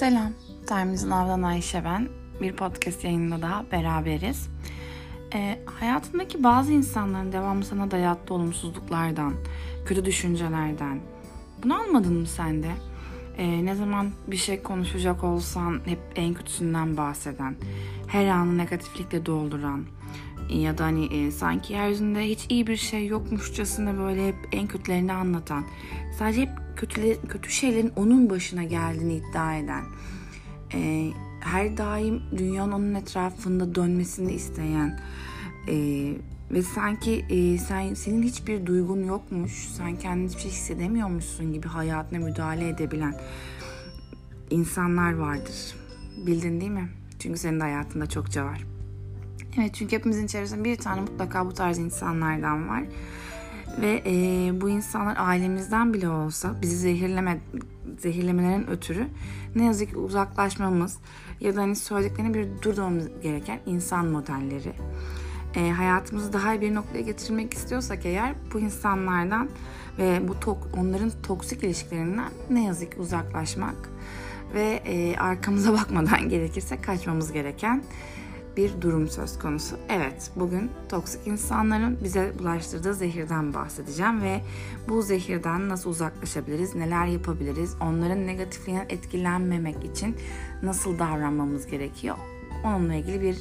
Selam, Time'ın Avdan Ayşe ben. Bir podcast yayınında daha beraberiz. E, hayatındaki bazı insanların devamlı sana dayattığı olumsuzluklardan, kötü düşüncelerden. Bunu almadın mı sen de? E, ne zaman bir şey konuşacak olsan hep en kötüsünden bahseden, her anı negatiflikle dolduran ya da hani e, sanki yeryüzünde hiç iyi bir şey yokmuşçasına böyle hep en kötülerini anlatan, sadece hep kötü, şeylerin onun başına geldiğini iddia eden, e, her daim dünyanın onun etrafında dönmesini isteyen e, ve sanki e, sen senin hiçbir duygun yokmuş, sen kendini hiçbir şey hissedemiyormuşsun gibi hayatına müdahale edebilen insanlar vardır. Bildin değil mi? Çünkü senin de hayatında çokça var. Evet çünkü hepimizin içerisinde bir tane mutlaka bu tarz insanlardan var. Ve e, bu insanlar ailemizden bile olsa bizi zehirleme zehirlemelerin ötürü ne yazık ki uzaklaşmamız ya da hani söylediklerini bir durdurmamız gereken insan modelleri. E, hayatımızı daha iyi bir noktaya getirmek istiyorsak eğer bu insanlardan ve bu tok, onların toksik ilişkilerinden ne yazık ki uzaklaşmak ve e, arkamıza bakmadan gerekirse kaçmamız gereken bir durum söz konusu. Evet, bugün toksik insanların bize bulaştırdığı zehirden bahsedeceğim ve bu zehirden nasıl uzaklaşabiliriz, neler yapabiliriz, onların negatifliğinden etkilenmemek için nasıl davranmamız gerekiyor. Onunla ilgili bir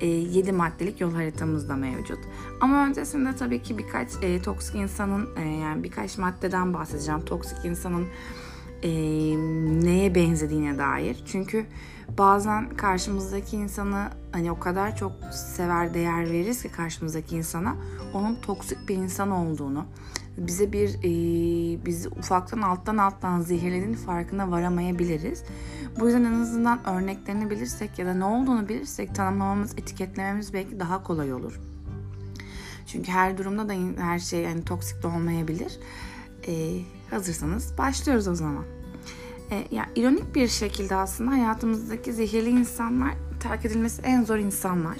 e, 7 maddelik yol haritamız da mevcut. Ama öncesinde tabii ki birkaç e, toksik insanın e, yani birkaç maddeden bahsedeceğim. Toksik insanın e, neye benzediğine dair. Çünkü bazen karşımızdaki insanı hani o kadar çok sever değer veririz ki karşımızdaki insana onun toksik bir insan olduğunu bize bir e, bizi ufaktan alttan alttan zehirlediğinin farkına varamayabiliriz. Bu yüzden en azından örneklerini bilirsek ya da ne olduğunu bilirsek tanımlamamız, etiketlememiz belki daha kolay olur. Çünkü her durumda da her şey yani toksik de olmayabilir. E, hazırsanız başlıyoruz o zaman. E, yani ironik bir şekilde aslında hayatımızdaki zehirli insanlar terk edilmesi en zor insanlar.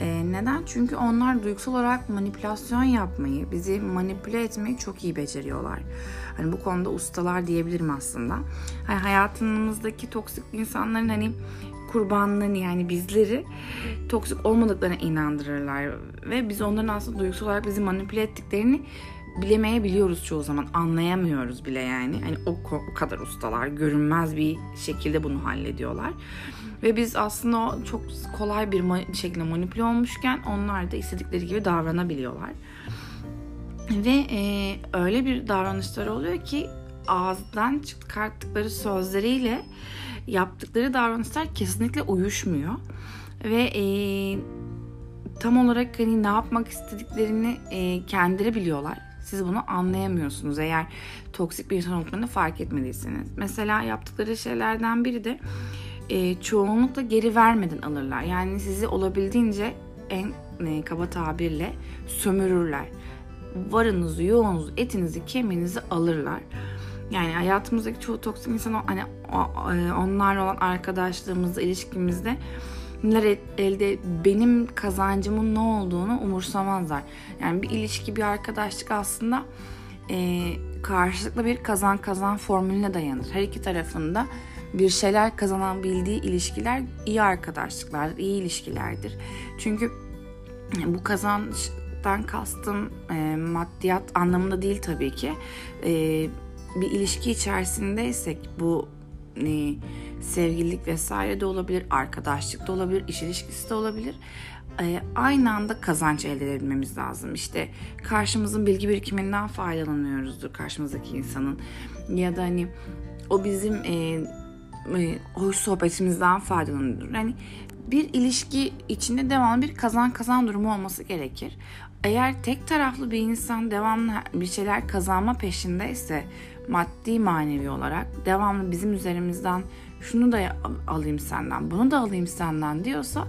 E, neden? Çünkü onlar duygusal olarak manipülasyon yapmayı, bizi manipüle etmeyi çok iyi beceriyorlar. Hani bu konuda ustalar diyebilirim aslında. Hani hayatımızdaki toksik insanların hani kurbanlarını yani bizleri toksik olmadıklarına inandırırlar ve biz onların aslında duygusal olarak bizi manipüle ettiklerini bilemeyebiliyoruz çoğu zaman. Anlayamıyoruz bile yani. Hani o, o kadar ustalar görünmez bir şekilde bunu hallediyorlar. Ve biz aslında o çok kolay bir ma- şekilde manipüle olmuşken onlar da istedikleri gibi davranabiliyorlar. Ve e, öyle bir davranışları oluyor ki ağızdan çıkarttıkları sözleriyle yaptıkları davranışlar kesinlikle uyuşmuyor. Ve e, tam olarak hani ne yapmak istediklerini e, kendileri biliyorlar. Siz bunu anlayamıyorsunuz eğer toksik bir insan olduklarını fark etmediyseniz. Mesela yaptıkları şeylerden biri de e, çoğunlukla geri vermeden alırlar. Yani sizi olabildiğince en e, kaba tabirle sömürürler. Varınızı, yoğunuzu, etinizi, kemiğinizi alırlar. Yani hayatımızdaki çoğu toksik insan hani e, onlarla olan arkadaşlığımızda, ilişkimizde neler elde benim kazancımın ne olduğunu umursamazlar. Yani bir ilişki, bir arkadaşlık aslında e, karşılıklı bir kazan kazan formülüne dayanır. Her iki tarafında bir şeyler kazanabildiği ilişkiler iyi arkadaşlıklardır, iyi ilişkilerdir. Çünkü bu kazançtan kastım e, maddiyat anlamında değil tabii ki. E, bir ilişki içerisindeysek bu e, sevgililik vesaire de olabilir, arkadaşlık da olabilir, iş ilişkisi de olabilir. E, aynı anda kazanç elde edebilmemiz lazım. İşte karşımızın bilgi birikiminden faydalanıyoruzdur karşımızdaki insanın. Ya da hani o bizim e, e, hoş sohbetimizden faydalanıyordur. Hani bir ilişki içinde devamlı bir kazan kazan durumu olması gerekir. Eğer tek taraflı bir insan devamlı bir şeyler kazanma peşindeyse maddi manevi olarak devamlı bizim üzerimizden şunu da alayım senden, bunu da alayım senden diyorsa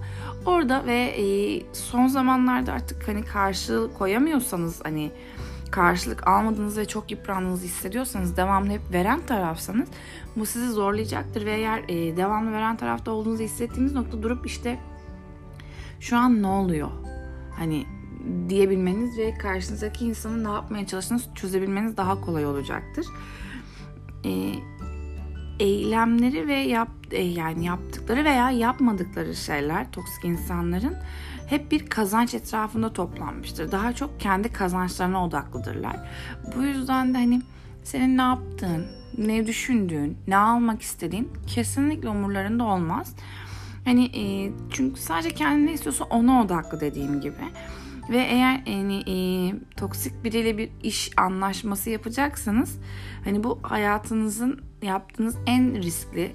orada ve e, son zamanlarda artık hani karşılık koyamıyorsanız hani karşılık almadığınız ve çok yıprandığınızı hissediyorsanız devamlı hep veren tarafsanız bu sizi zorlayacaktır ve eğer e, devamlı veren tarafta olduğunuzu hissettiğiniz nokta durup işte şu an ne oluyor? Hani diyebilmeniz ve karşınızdaki insanın ne yapmaya çalıştığını çözebilmeniz daha kolay olacaktır. Ee, eylemleri ve yap e, yani yaptıkları veya yapmadıkları şeyler toksik insanların hep bir kazanç etrafında toplanmıştır. Daha çok kendi kazançlarına odaklıdırlar. Bu yüzden de hani senin ne yaptığın, ne düşündüğün, ne almak istediğin kesinlikle umurlarında olmaz. Hani e, çünkü sadece kendi ne istiyorsa ona odaklı dediğim gibi. Ve eğer yani e, toksik biriyle bir iş anlaşması yapacaksanız hani bu hayatınızın yaptığınız en riskli,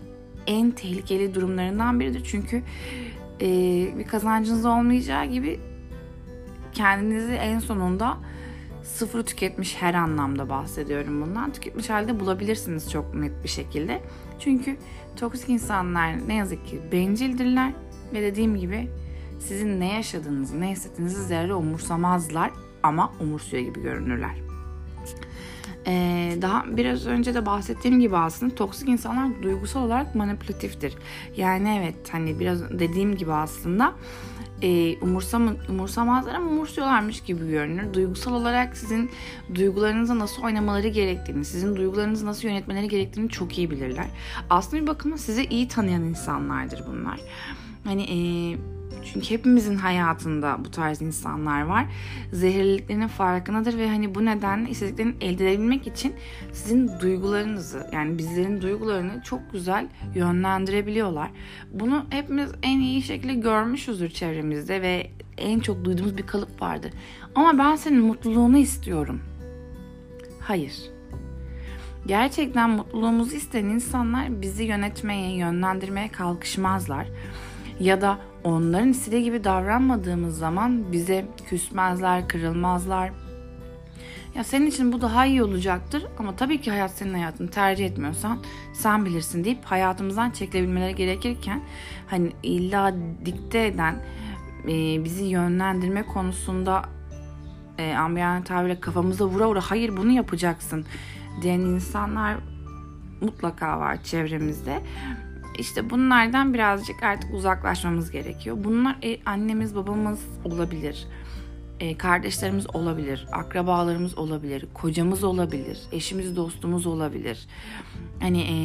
en tehlikeli durumlarından biridir. Çünkü e, bir kazancınız olmayacağı gibi kendinizi en sonunda sıfır tüketmiş her anlamda bahsediyorum bundan. Tüketmiş halde bulabilirsiniz çok net bir şekilde. Çünkü toksik insanlar ne yazık ki bencildirler ve dediğim gibi sizin ne yaşadığınızı, ne hissettiğinizi zerre umursamazlar ama umursuyor gibi görünürler. Ee, daha biraz önce de bahsettiğim gibi aslında toksik insanlar duygusal olarak manipülatiftir. Yani evet hani biraz dediğim gibi aslında e, umursam, umursamazlar ama umursuyorlarmış gibi görünür. Duygusal olarak sizin duygularınızla nasıl oynamaları gerektiğini, sizin duygularınızı nasıl yönetmeleri gerektiğini çok iyi bilirler. Aslında bir bakıma sizi iyi tanıyan insanlardır bunlar. Hani e, çünkü hepimizin hayatında bu tarz insanlar var. Zehirliliklerinin farkındadır ve hani bu nedenle istediklerini elde edebilmek için sizin duygularınızı yani bizlerin duygularını çok güzel yönlendirebiliyorlar. Bunu hepimiz en iyi şekilde görmüşüzdür çevremizde ve en çok duyduğumuz bir kalıp vardır. Ama ben senin mutluluğunu istiyorum. Hayır. Gerçekten mutluluğumuzu isteyen insanlar bizi yönetmeye, yönlendirmeye kalkışmazlar. Ya da onların istediği gibi davranmadığımız zaman bize küsmezler, kırılmazlar. Ya senin için bu daha iyi olacaktır ama tabii ki hayat senin hayatını tercih etmiyorsan sen bilirsin deyip hayatımızdan çekilebilmeleri gerekirken hani illa dikte eden e, bizi yönlendirme konusunda e, ambiyan tabirle kafamıza vura vura hayır bunu yapacaksın diyen insanlar mutlaka var çevremizde. İşte bunlardan birazcık artık uzaklaşmamız gerekiyor. Bunlar e, annemiz, babamız olabilir. E, kardeşlerimiz olabilir, akrabalarımız olabilir, kocamız olabilir, eşimiz, dostumuz olabilir. Hani e,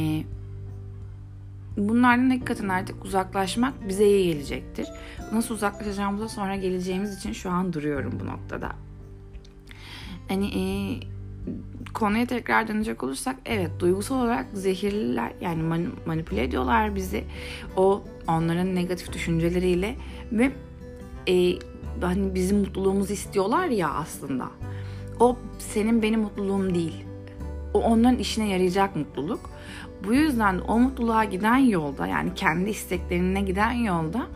bunlardan hakikaten artık uzaklaşmak bize iyi gelecektir. Nasıl uzaklaşacağımıza sonra geleceğimiz için şu an duruyorum bu noktada. Hani e, konuya tekrar dönecek olursak evet duygusal olarak zehirliler yani man- manipüle ediyorlar bizi. O onların negatif düşünceleriyle ve e, hani bizim mutluluğumuzu istiyorlar ya aslında. O senin benim mutluluğum değil. O onların işine yarayacak mutluluk. Bu yüzden o mutluluğa giden yolda yani kendi isteklerine giden yolda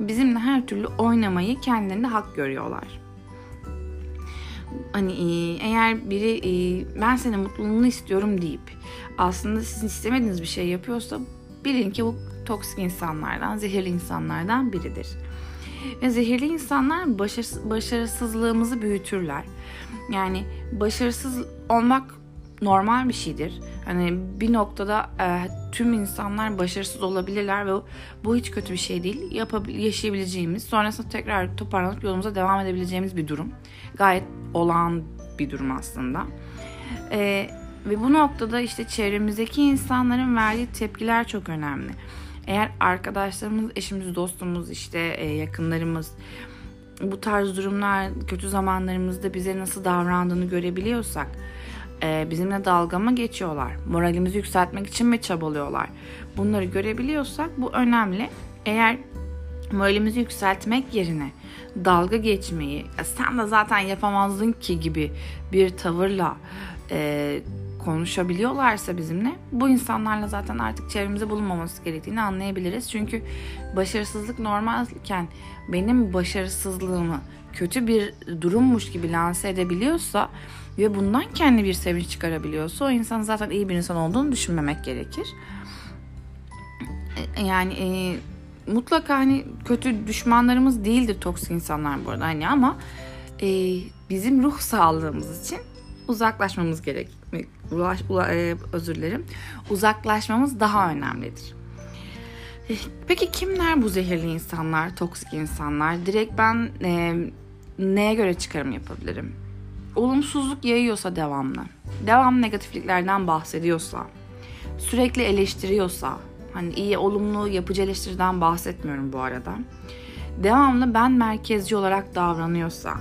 bizimle her türlü oynamayı kendilerinde hak görüyorlar hani e, eğer biri e, ben senin mutluluğunu istiyorum deyip aslında sizin istemediğiniz bir şey yapıyorsa bilin ki bu toksik insanlardan, zehirli insanlardan biridir. Ve zehirli insanlar başarısız, başarısızlığımızı büyütürler. Yani başarısız olmak normal bir şeydir. Hani bir noktada e, tüm insanlar başarısız olabilirler ve bu hiç kötü bir şey değil. Yapabil yaşayabileceğimiz, sonrasında tekrar toparlanıp yolumuza devam edebileceğimiz bir durum. Gayet olağan bir durum aslında. E, ve bu noktada işte çevremizdeki insanların verdiği tepkiler çok önemli. Eğer arkadaşlarımız, eşimiz, dostumuz, işte e, yakınlarımız bu tarz durumlar, kötü zamanlarımızda bize nasıl davrandığını görebiliyorsak e, bizimle dalga mı geçiyorlar? Moralimizi yükseltmek için mi çabalıyorlar? Bunları görebiliyorsak bu önemli. Eğer moralimizi yükseltmek yerine dalga geçmeyi sen de zaten yapamazdın ki gibi bir tavırla e, konuşabiliyorlarsa bizimle bu insanlarla zaten artık çevremizde bulunmaması gerektiğini anlayabiliriz. Çünkü başarısızlık normalken benim başarısızlığımı kötü bir durummuş gibi lanse edebiliyorsa ve bundan kendi bir sevinç çıkarabiliyorsa o insan zaten iyi bir insan olduğunu düşünmemek gerekir. E, yani e, mutlaka hani kötü düşmanlarımız değildir toksik insanlar bu arada hani ama e, bizim ruh sağlığımız için uzaklaşmamız gerek. Ulaş, ula, e, özür dilerim. Uzaklaşmamız daha önemlidir. E, peki kimler bu zehirli insanlar, toksik insanlar? Direkt ben e, neye göre çıkarım yapabilirim? Olumsuzluk yayıyorsa devamlı, devam negatifliklerden bahsediyorsa, sürekli eleştiriyorsa, hani iyi, olumlu, yapıcı eleştiriden bahsetmiyorum bu arada. Devamlı ben merkezci olarak davranıyorsa,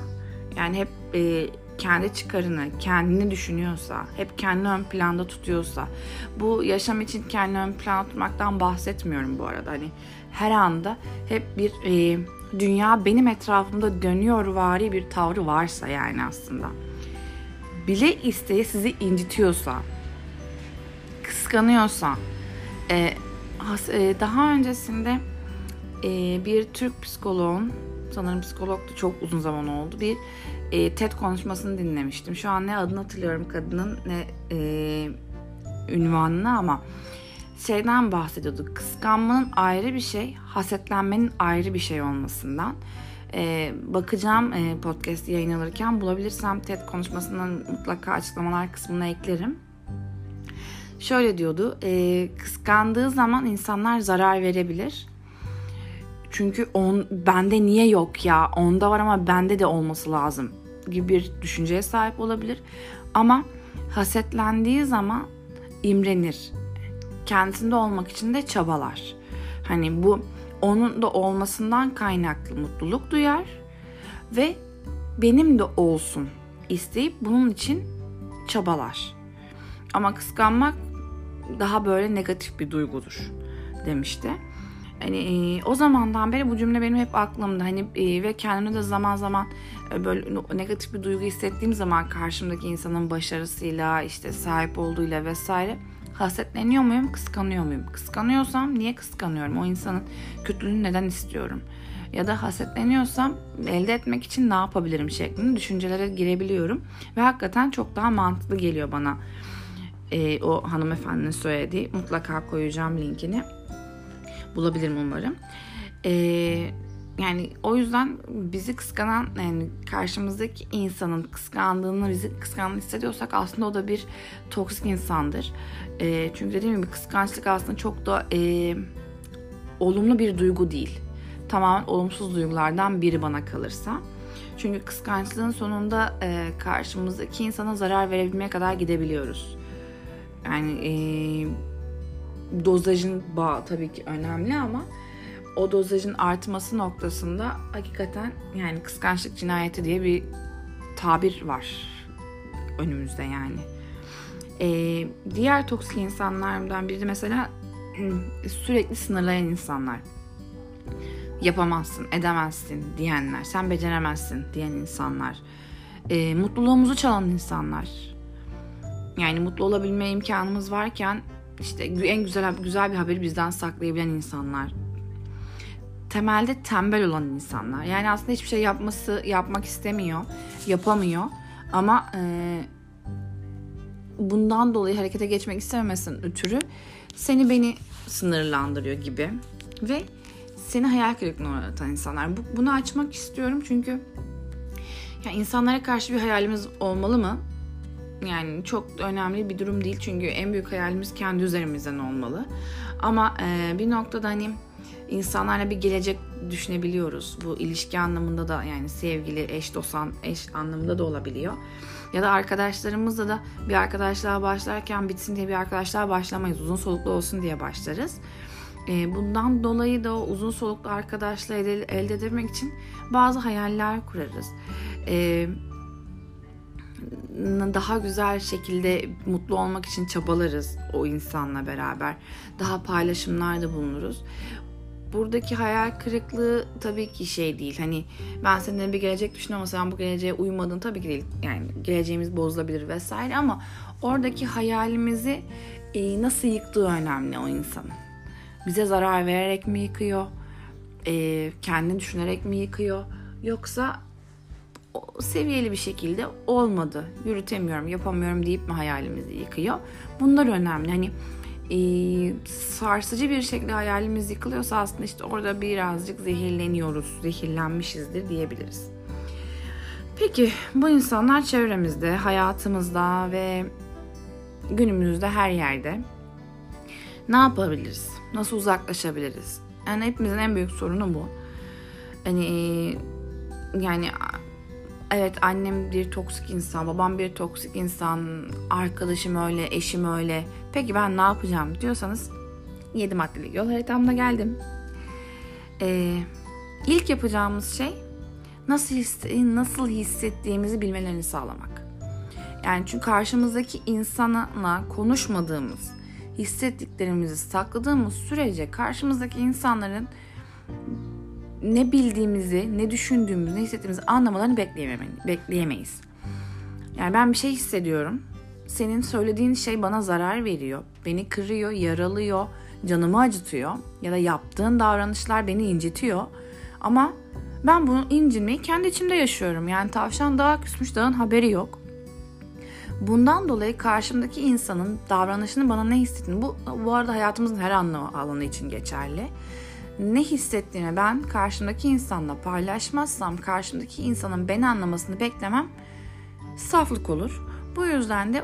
yani hep e, kendi çıkarını, kendini düşünüyorsa, hep kendini ön planda tutuyorsa, bu yaşam için kendini ön planda tutmaktan bahsetmiyorum bu arada. Hani her anda hep bir e, dünya benim etrafımda dönüyor vari bir tavrı varsa yani aslında. Bile isteği sizi incitiyorsa, kıskanıyorsa, e, e, daha öncesinde e, bir Türk psikoloğun, sanırım psikologtu çok uzun zaman oldu, bir e, TED konuşmasını dinlemiştim. Şu an ne adını hatırlıyorum kadının ne e, ünvanını ama şeyden bahsediyorduk. Kıskanmanın ayrı bir şey, hasetlenmenin ayrı bir şey olmasından. Ee, bakacağım e, podcast yayınlanırken bulabilirsem TED konuşmasının mutlaka açıklamalar kısmına eklerim. Şöyle diyordu, e, kıskandığı zaman insanlar zarar verebilir. Çünkü on, bende niye yok ya, onda var ama bende de olması lazım gibi bir düşünceye sahip olabilir. Ama hasetlendiği zaman imrenir. Kendisinde olmak için de çabalar. Hani bu onun da olmasından kaynaklı mutluluk duyar ve benim de olsun isteyip bunun için çabalar. Ama kıskanmak daha böyle negatif bir duygudur demişti. Hani e, o zamandan beri bu cümle benim hep aklımda. Hani e, ve kendimde de zaman zaman e, böyle negatif bir duygu hissettiğim zaman karşımdaki insanın başarısıyla, işte sahip olduğuyla vesaire hasetleniyor muyum, kıskanıyor muyum? Kıskanıyorsam niye kıskanıyorum? O insanın kötülüğünü neden istiyorum? Ya da hasetleniyorsam elde etmek için ne yapabilirim şeklinde düşüncelere girebiliyorum. Ve hakikaten çok daha mantıklı geliyor bana e, o hanımefendinin söylediği. Mutlaka koyacağım linkini bulabilirim umarım. Ee, yani o yüzden bizi kıskanan yani karşımızdaki insanın kıskandığını bizi kıskandığını hissediyorsak aslında o da bir toksik insandır. E, çünkü dediğim gibi kıskançlık aslında çok da e, olumlu bir duygu değil. Tamamen olumsuz duygulardan biri bana kalırsa. Çünkü kıskançlığın sonunda e, karşımızdaki insana zarar verebilmeye kadar gidebiliyoruz. Yani e, dozajın bağ tabii ki önemli ama o dozajın artması noktasında hakikaten yani kıskançlık cinayeti diye bir tabir var önümüzde yani. Ee, diğer toksik insanlardan biri de mesela sürekli sınırlayan insanlar. Yapamazsın, edemezsin diyenler, sen beceremezsin diyen insanlar. Ee, mutluluğumuzu çalan insanlar. Yani mutlu olabilme imkanımız varken işte en güzel güzel bir haberi bizden saklayabilen insanlar. Temelde tembel olan insanlar. Yani aslında hiçbir şey yapması yapmak istemiyor, yapamıyor ama e, bundan dolayı harekete geçmek istememesinin ötürü seni beni sınırlandırıyor gibi ve seni hayal kırıklığına uğratan insanlar. Bu, bunu açmak istiyorum çünkü ya insanlara karşı bir hayalimiz olmalı mı? Yani çok önemli bir durum değil çünkü en büyük hayalimiz kendi üzerimizden olmalı. Ama e, bir noktada hani insanlarla bir gelecek düşünebiliyoruz. Bu ilişki anlamında da yani sevgili, eş, dosan, eş anlamında da olabiliyor. Ya da arkadaşlarımızla da bir arkadaşlığa başlarken bitsin diye bir arkadaşlığa başlamayız. Uzun soluklu olsun diye başlarız. E, bundan dolayı da o uzun soluklu arkadaşlığı elde, edebilmek için bazı hayaller kurarız. E, daha güzel şekilde mutlu olmak için çabalarız o insanla beraber. Daha paylaşımlarda bulunuruz. Buradaki hayal kırıklığı tabii ki şey değil. Hani ben seninle bir gelecek düşünüyorum ama sen bu geleceğe uymadın tabii ki değil. Yani geleceğimiz bozulabilir vesaire ama oradaki hayalimizi e, nasıl yıktığı önemli o insanın. Bize zarar vererek mi yıkıyor? E, kendini düşünerek mi yıkıyor? Yoksa seviyeli bir şekilde olmadı, yürütemiyorum, yapamıyorum deyip mi hayalimizi yıkıyor? Bunlar önemli. Hani e, sarsıcı bir şekilde hayalimiz yıkılıyorsa aslında işte orada birazcık zehirleniyoruz, zehirlenmişizdir diyebiliriz. Peki bu insanlar çevremizde, hayatımızda ve günümüzde her yerde ne yapabiliriz? Nasıl uzaklaşabiliriz? Yani hepimizin en büyük sorunu bu. Hani yani evet annem bir toksik insan, babam bir toksik insan, arkadaşım öyle, eşim öyle. Peki ben ne yapacağım diyorsanız 7 maddelik yol haritamda geldim. Ee, ilk yapacağımız şey nasıl hisse, nasıl hissettiğimizi bilmelerini sağlamak. Yani çünkü karşımızdaki insana konuşmadığımız, hissettiklerimizi sakladığımız sürece karşımızdaki insanların ne bildiğimizi, ne düşündüğümüzü, ne hissettiğimizi anlamalarını bekleyemeyiz. Yani ben bir şey hissediyorum. Senin söylediğin şey bana zarar veriyor. Beni kırıyor, yaralıyor, canımı acıtıyor. Ya da yaptığın davranışlar beni incitiyor. Ama ben bunu incinmeyi kendi içimde yaşıyorum. Yani tavşan dağa küsmüş dağın haberi yok. Bundan dolayı karşımdaki insanın davranışını bana ne hissettiğini, bu, bu arada hayatımızın her alanı için geçerli ne hissettiğimi ben karşımdaki insanla paylaşmazsam karşımdaki insanın beni anlamasını beklemem saflık olur. Bu yüzden de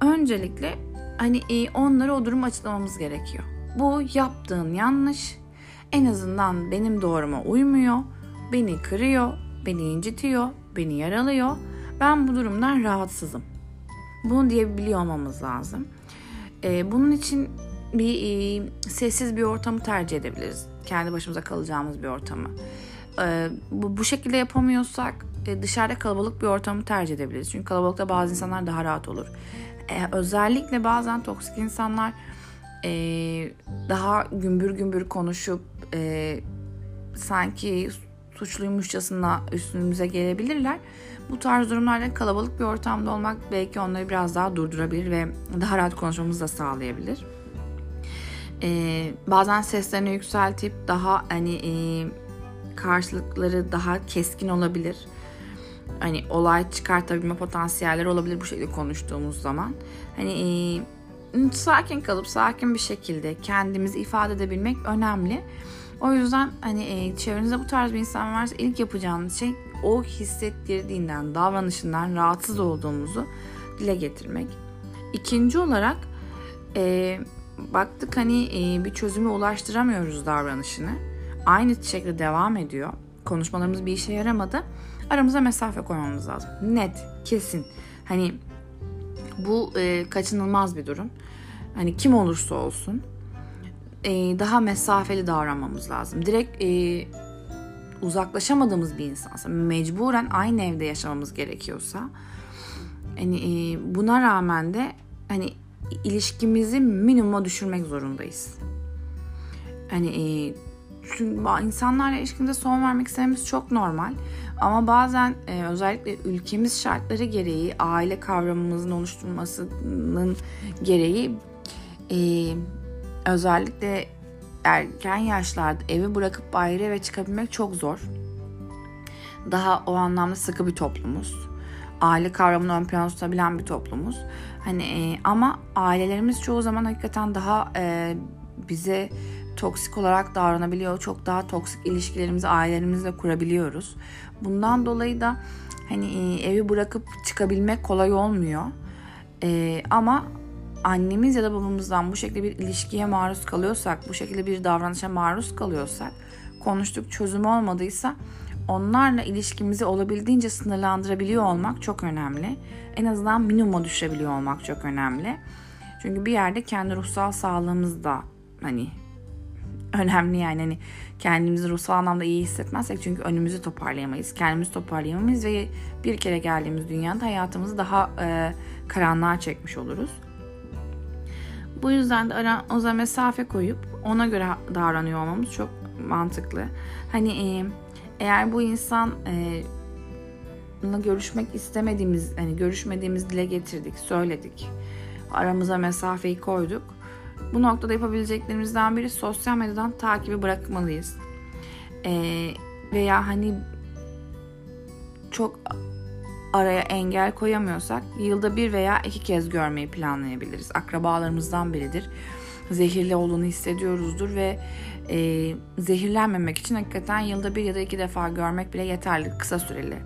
öncelikle hani e, onlara o durumu açıklamamız gerekiyor. Bu yaptığın yanlış. En azından benim doğruma uymuyor. Beni kırıyor, beni incitiyor, beni yaralıyor. Ben bu durumdan rahatsızım. Bunu diyebiliyor olmamız lazım. Ee, bunun için bir e, sessiz bir ortamı tercih edebiliriz. Kendi başımıza kalacağımız bir ortamı. E, bu, bu şekilde yapamıyorsak e, dışarıda kalabalık bir ortamı tercih edebiliriz. Çünkü kalabalıkta bazı insanlar daha rahat olur. E, özellikle bazen toksik insanlar e, daha gümbür gümbür konuşup e, sanki suçluymuşçasına üstümüze gelebilirler. Bu tarz durumlarda kalabalık bir ortamda olmak belki onları biraz daha durdurabilir ve daha rahat konuşmamızı da sağlayabilir. Ee, bazen seslerini yükseltip daha hani e, karşılıkları daha keskin olabilir. Hani olay çıkartabilme potansiyelleri olabilir bu şekilde konuştuğumuz zaman. Hani e, sakin kalıp sakin bir şekilde kendimizi ifade edebilmek önemli. O yüzden hani e, çevrenizde bu tarz bir insan varsa ilk yapacağınız şey o hissettirdiğinden, davranışından rahatsız olduğumuzu dile getirmek. İkinci olarak e, baktık hani e, bir çözüme ulaştıramıyoruz davranışını. Aynı şekilde devam ediyor. Konuşmalarımız bir işe yaramadı. Aramıza mesafe koymamız lazım. Net, kesin. Hani bu e, kaçınılmaz bir durum. Hani kim olursa olsun e, daha mesafeli davranmamız lazım. Direkt e, uzaklaşamadığımız bir insansa, mecburen aynı evde yaşamamız gerekiyorsa, hani e, buna rağmen de hani ilişkimizi minimuma düşürmek zorundayız. Hani e, çünkü insanlarla ilişkimize son vermek istememiz çok normal. Ama bazen e, özellikle ülkemiz şartları gereği aile kavramımızın oluşturmasının gereği e, özellikle erken yaşlarda evi bırakıp ayrı eve çıkabilmek çok zor. Daha o anlamda sıkı bir toplumuz. Aile kavramını ön plana tutabilen bir toplumuz. Hani e, ama ailelerimiz çoğu zaman hakikaten daha e, bize toksik olarak davranabiliyor. Çok daha toksik ilişkilerimizi ailelerimizle kurabiliyoruz. Bundan dolayı da hani e, evi bırakıp çıkabilmek kolay olmuyor. E, ama annemiz ya da babamızdan bu şekilde bir ilişkiye maruz kalıyorsak, bu şekilde bir davranışa maruz kalıyorsak, konuştuk çözüm olmadıysa onlarla ilişkimizi olabildiğince sınırlandırabiliyor olmak çok önemli. En azından minimuma düşebiliyor olmak çok önemli. Çünkü bir yerde kendi ruhsal sağlığımız da hani önemli yani hani kendimizi ruhsal anlamda iyi hissetmezsek çünkü önümüzü toparlayamayız. Kendimizi toparlayamayız ve bir kere geldiğimiz dünyada hayatımızı daha e, karanlığa çekmiş oluruz. Bu yüzden de aramıza mesafe koyup ona göre davranıyor olmamız çok mantıklı. Hani e, eğer bu insan e, görüşmek istemediğimiz, hani görüşmediğimiz dile getirdik, söyledik. Aramıza mesafeyi koyduk. Bu noktada yapabileceklerimizden biri sosyal medyadan takibi bırakmalıyız. E, veya hani çok araya engel koyamıyorsak yılda bir veya iki kez görmeyi planlayabiliriz. Akrabalarımızdan biridir. Zehirli olduğunu hissediyoruzdur ve e, zehirlenmemek için hakikaten yılda bir ya da iki defa görmek bile yeterli kısa süreli.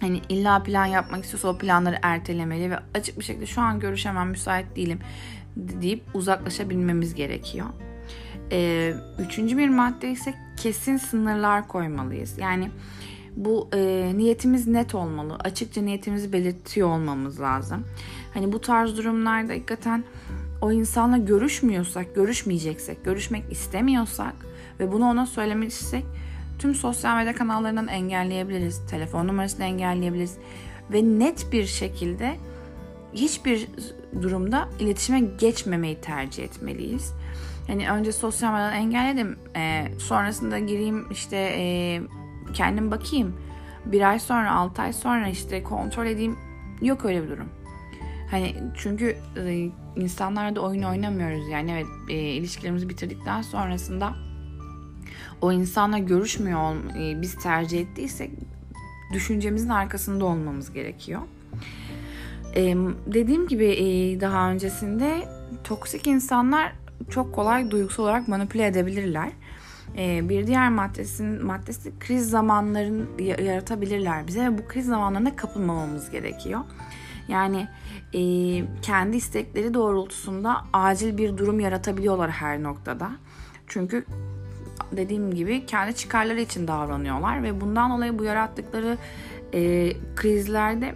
Hani illa plan yapmak istiyorsa o planları ertelemeli ve açık bir şekilde şu an görüşemem müsait değilim deyip uzaklaşabilmemiz gerekiyor. Ee, üçüncü bir madde ise kesin sınırlar koymalıyız. Yani bu e, niyetimiz net olmalı. Açıkça niyetimizi belirtiyor olmamız lazım. Hani bu tarz durumlarda hakikaten o insanla görüşmüyorsak, görüşmeyeceksek, görüşmek istemiyorsak ve bunu ona söylemişsek tüm sosyal medya kanallarından engelleyebiliriz. Telefon numarasını engelleyebiliriz. Ve net bir şekilde hiçbir durumda iletişime geçmemeyi tercih etmeliyiz. Yani önce sosyal medyadan engelledim. E, sonrasında gireyim işte e, kendim bakayım. Bir ay sonra, altı ay sonra işte kontrol edeyim. Yok öyle bir durum. Hani çünkü e, insanlarla oyun oynamıyoruz. Yani evet e, ilişkilerimizi bitirdikten sonrasında o insanla görüşmüyor e, biz tercih ettiysek düşüncemizin arkasında olmamız gerekiyor. E, dediğim gibi e, daha öncesinde toksik insanlar çok kolay duygusal olarak manipüle edebilirler. E, bir diğer maddesin maddesi kriz zamanlarını yaratabilirler bize ve bu kriz zamanlarına kapılmamamız gerekiyor. Yani e, kendi istekleri doğrultusunda acil bir durum yaratabiliyorlar her noktada. Çünkü dediğim gibi kendi çıkarları için davranıyorlar ve bundan dolayı bu yarattıkları e, krizlerde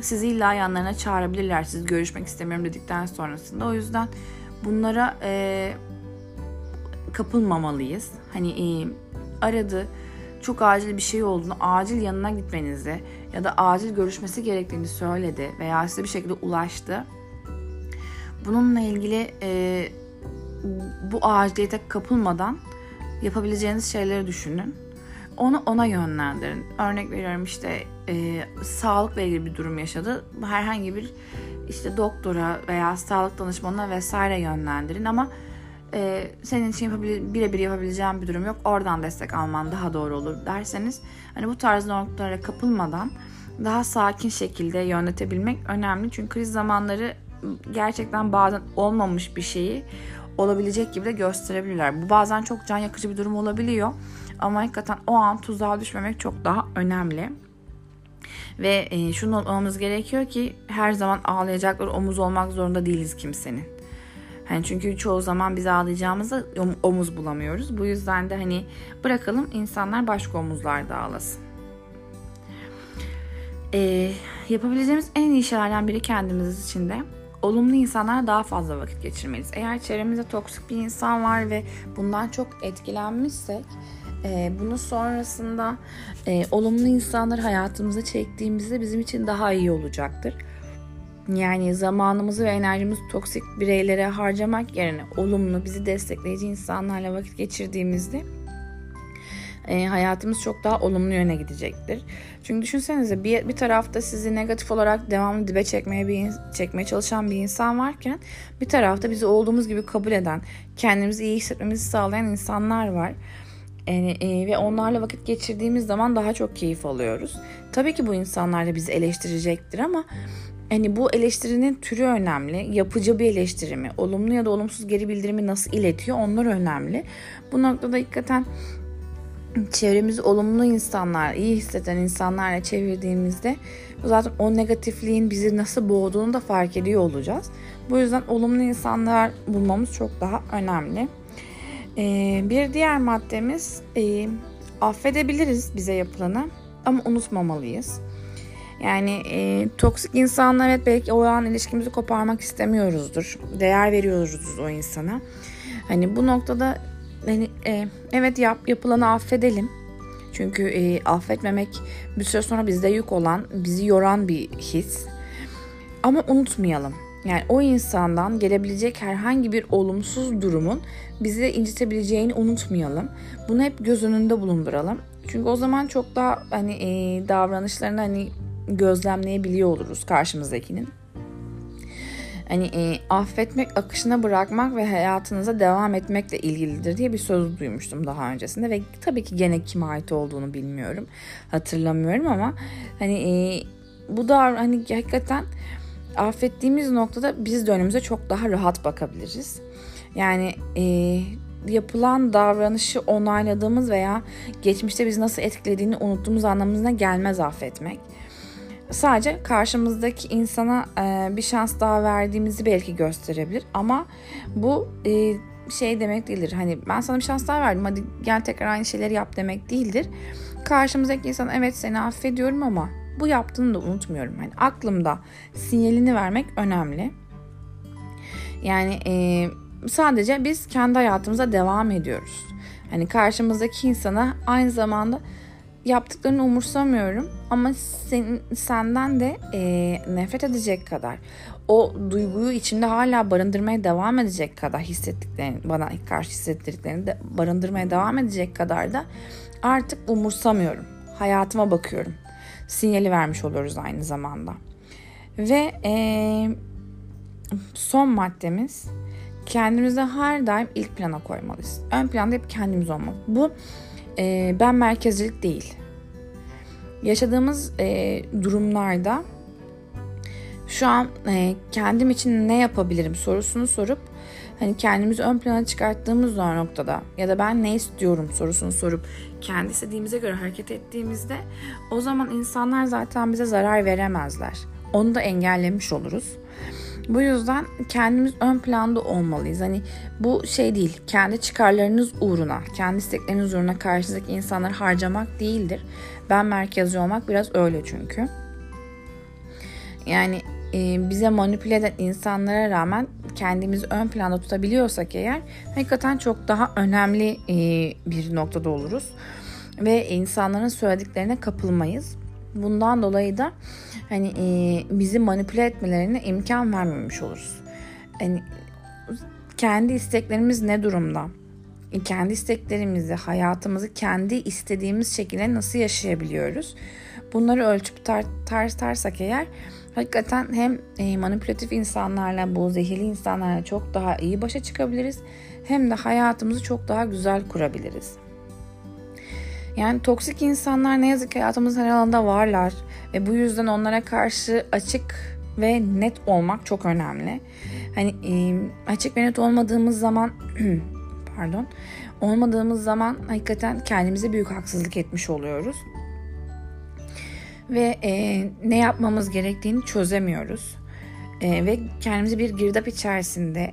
sizi illa yanlarına çağırabilirler. Siz görüşmek istemiyorum dedikten sonrasında. O yüzden bunlara e, kapılmamalıyız. Hani e, aradı, çok acil bir şey olduğunu, acil yanına gitmenizi ya da acil görüşmesi gerektiğini söyledi veya size bir şekilde ulaştı. Bununla ilgili e, bu aciliyete kapılmadan yapabileceğiniz şeyleri düşünün. Onu ona yönlendirin. Örnek veriyorum işte e, sağlıkla ilgili bir durum yaşadı. Herhangi bir işte doktora veya sağlık danışmanına vesaire yönlendirin ama e, senin için yapabil- birebir yapabileceğim bir durum yok. Oradan destek alman daha doğru olur derseniz hani bu tarz noktalara kapılmadan daha sakin şekilde yönetebilmek önemli. Çünkü kriz zamanları gerçekten bazen olmamış bir şeyi olabilecek gibi de gösterebilirler. Bu bazen çok can yakıcı bir durum olabiliyor. Ama hakikaten o an tuzağa düşmemek çok daha önemli. Ve e, şunu unutmamız gerekiyor ki her zaman ağlayacaklar omuz olmak zorunda değiliz kimsenin. Hani çünkü çoğu zaman biz ağlayacağımızda omuz bulamıyoruz. Bu yüzden de hani bırakalım insanlar başka omuzlarda ağlasın. Ee, yapabileceğimiz en iyi şeylerden biri kendimiz için de olumlu insanlara daha fazla vakit geçirmeliyiz. Eğer çevremizde toksik bir insan var ve bundan çok etkilenmişsek e, bunu sonrasında e, olumlu insanları hayatımıza çektiğimizde bizim için daha iyi olacaktır. Yani zamanımızı ve enerjimizi toksik bireylere harcamak yerine olumlu, bizi destekleyici insanlarla vakit geçirdiğimizde e, hayatımız çok daha olumlu yöne gidecektir. Çünkü düşünsenize bir, bir tarafta sizi negatif olarak devamlı dibe çekmeye bir çekmeye çalışan bir insan varken bir tarafta bizi olduğumuz gibi kabul eden, kendimizi iyi hissetmemizi sağlayan insanlar var. E, e, ve onlarla vakit geçirdiğimiz zaman daha çok keyif alıyoruz. Tabii ki bu insanlar da bizi eleştirecektir ama hani bu eleştirinin türü önemli. Yapıcı bir eleştiri mi? Olumlu ya da olumsuz geri bildirimi nasıl iletiyor? Onlar önemli. Bu noktada hakikaten çevremizi olumlu insanlar, iyi hisseden insanlarla çevirdiğimizde zaten o negatifliğin bizi nasıl boğduğunu da fark ediyor olacağız. Bu yüzden olumlu insanlar bulmamız çok daha önemli. Ee, bir diğer maddemiz e, affedebiliriz bize yapılanı ama unutmamalıyız. Yani e, toksik insanlar evet belki o an ilişkimizi koparmak istemiyoruzdur. Değer veriyoruzdur o insana. Hani bu noktada hani, e, evet yap, yapılanı affedelim. Çünkü e, affetmemek bir süre sonra bizde yük olan, bizi yoran bir his. Ama unutmayalım. Yani o insandan gelebilecek herhangi bir olumsuz durumun bizi incitebileceğini unutmayalım. Bunu hep göz önünde bulunduralım. Çünkü o zaman çok daha hani e, davranışlarını hani gözlemleyebiliyor oluruz karşımızdakinin. Hani e, affetmek, akışına bırakmak ve hayatınıza devam etmekle ilgilidir diye bir söz duymuştum daha öncesinde ve tabii ki gene kime ait olduğunu bilmiyorum, hatırlamıyorum ama hani e, bu da hani hakikaten affettiğimiz noktada biz de çok daha rahat bakabiliriz. Yani e, yapılan davranışı onayladığımız veya geçmişte bizi nasıl etkilediğini unuttuğumuz anlamına gelmez affetmek. Sadece karşımızdaki insana e, bir şans daha verdiğimizi belki gösterebilir ama bu e, şey demek değildir. Hani ben sana bir şans daha verdim hadi gel tekrar aynı şeyleri yap demek değildir. karşımızdaki insan evet seni affediyorum ama bu yaptığını da unutmuyorum. Yani aklımda sinyalini vermek önemli. Yani e, sadece biz kendi hayatımıza devam ediyoruz. Hani karşımızdaki insana aynı zamanda yaptıklarını umursamıyorum ama sen, senden de e, nefret edecek kadar o duyguyu içinde hala barındırmaya devam edecek kadar hissettiklerini bana karşı hissettirdiklerini de barındırmaya devam edecek kadar da artık umursamıyorum. Hayatıma bakıyorum. Sinyali vermiş oluyoruz aynı zamanda. Ve e, son maddemiz kendimizi her daim ilk plana koymalıyız. Ön planda hep kendimiz olmalı. Bu e, ben merkezcilik değil. Yaşadığımız e, durumlarda şu an e, kendim için ne yapabilirim sorusunu sorup hani kendimizi ön plana çıkarttığımız o noktada ya da ben ne istiyorum sorusunu sorup kendi istediğimize göre hareket ettiğimizde o zaman insanlar zaten bize zarar veremezler. Onu da engellemiş oluruz. Bu yüzden kendimiz ön planda olmalıyız. Hani bu şey değil, kendi çıkarlarınız uğruna, kendi istekleriniz uğruna karşınızdaki insanları harcamak değildir. Ben merkezci olmak biraz öyle çünkü. Yani e, bize manipüle eden insanlara rağmen kendimizi ön planda tutabiliyorsak eğer hakikaten çok daha önemli e, bir noktada oluruz. Ve insanların söylediklerine kapılmayız. Bundan dolayı da hani e, bizi manipüle etmelerine imkan vermemiş oluruz. Yani kendi isteklerimiz ne durumda? E, kendi isteklerimizi, hayatımızı kendi istediğimiz şekilde nasıl yaşayabiliyoruz? Bunları ölçüp tar tartarsak eğer hakikaten hem e, manipülatif insanlarla, bu zehirli insanlarla çok daha iyi başa çıkabiliriz. Hem de hayatımızı çok daha güzel kurabiliriz. Yani toksik insanlar ne yazık ki hayatımızın her alanında varlar ve bu yüzden onlara karşı açık ve net olmak çok önemli. Hani açık ve net olmadığımız zaman pardon olmadığımız zaman hakikaten kendimize büyük haksızlık etmiş oluyoruz. Ve e, ne yapmamız gerektiğini çözemiyoruz. E, ve kendimizi bir girdap içerisinde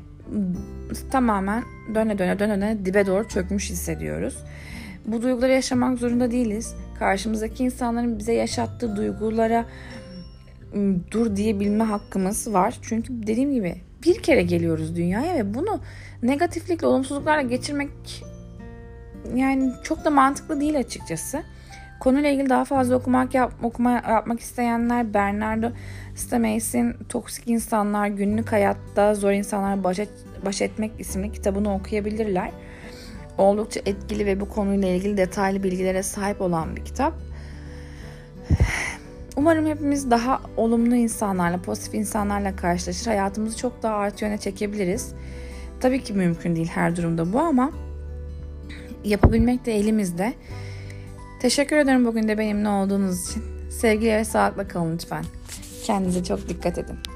tamamen döne döne döne döne dibe doğru çökmüş hissediyoruz. Bu duyguları yaşamak zorunda değiliz. Karşımızdaki insanların bize yaşattığı duygulara dur diyebilme hakkımız var. Çünkü dediğim gibi bir kere geliyoruz dünyaya ve bunu negatiflikle, olumsuzluklarla geçirmek yani çok da mantıklı değil açıkçası. Konuyla ilgili daha fazla okumak yap, okuma yapmak isteyenler Bernardo Stamey's'in Toksik İnsanlar Günlük Hayatta Zor İnsanlar Baş, et, Baş Etmek isimli kitabını okuyabilirler. Oldukça etkili ve bu konuyla ilgili detaylı bilgilere sahip olan bir kitap. Umarım hepimiz daha olumlu insanlarla, pozitif insanlarla karşılaşır. Hayatımızı çok daha artı yöne çekebiliriz. Tabii ki mümkün değil her durumda bu ama yapabilmek de elimizde. Teşekkür ederim bugün de benimle olduğunuz için. Sevgiyle ve sağlıkla kalın lütfen. Kendinize çok dikkat edin.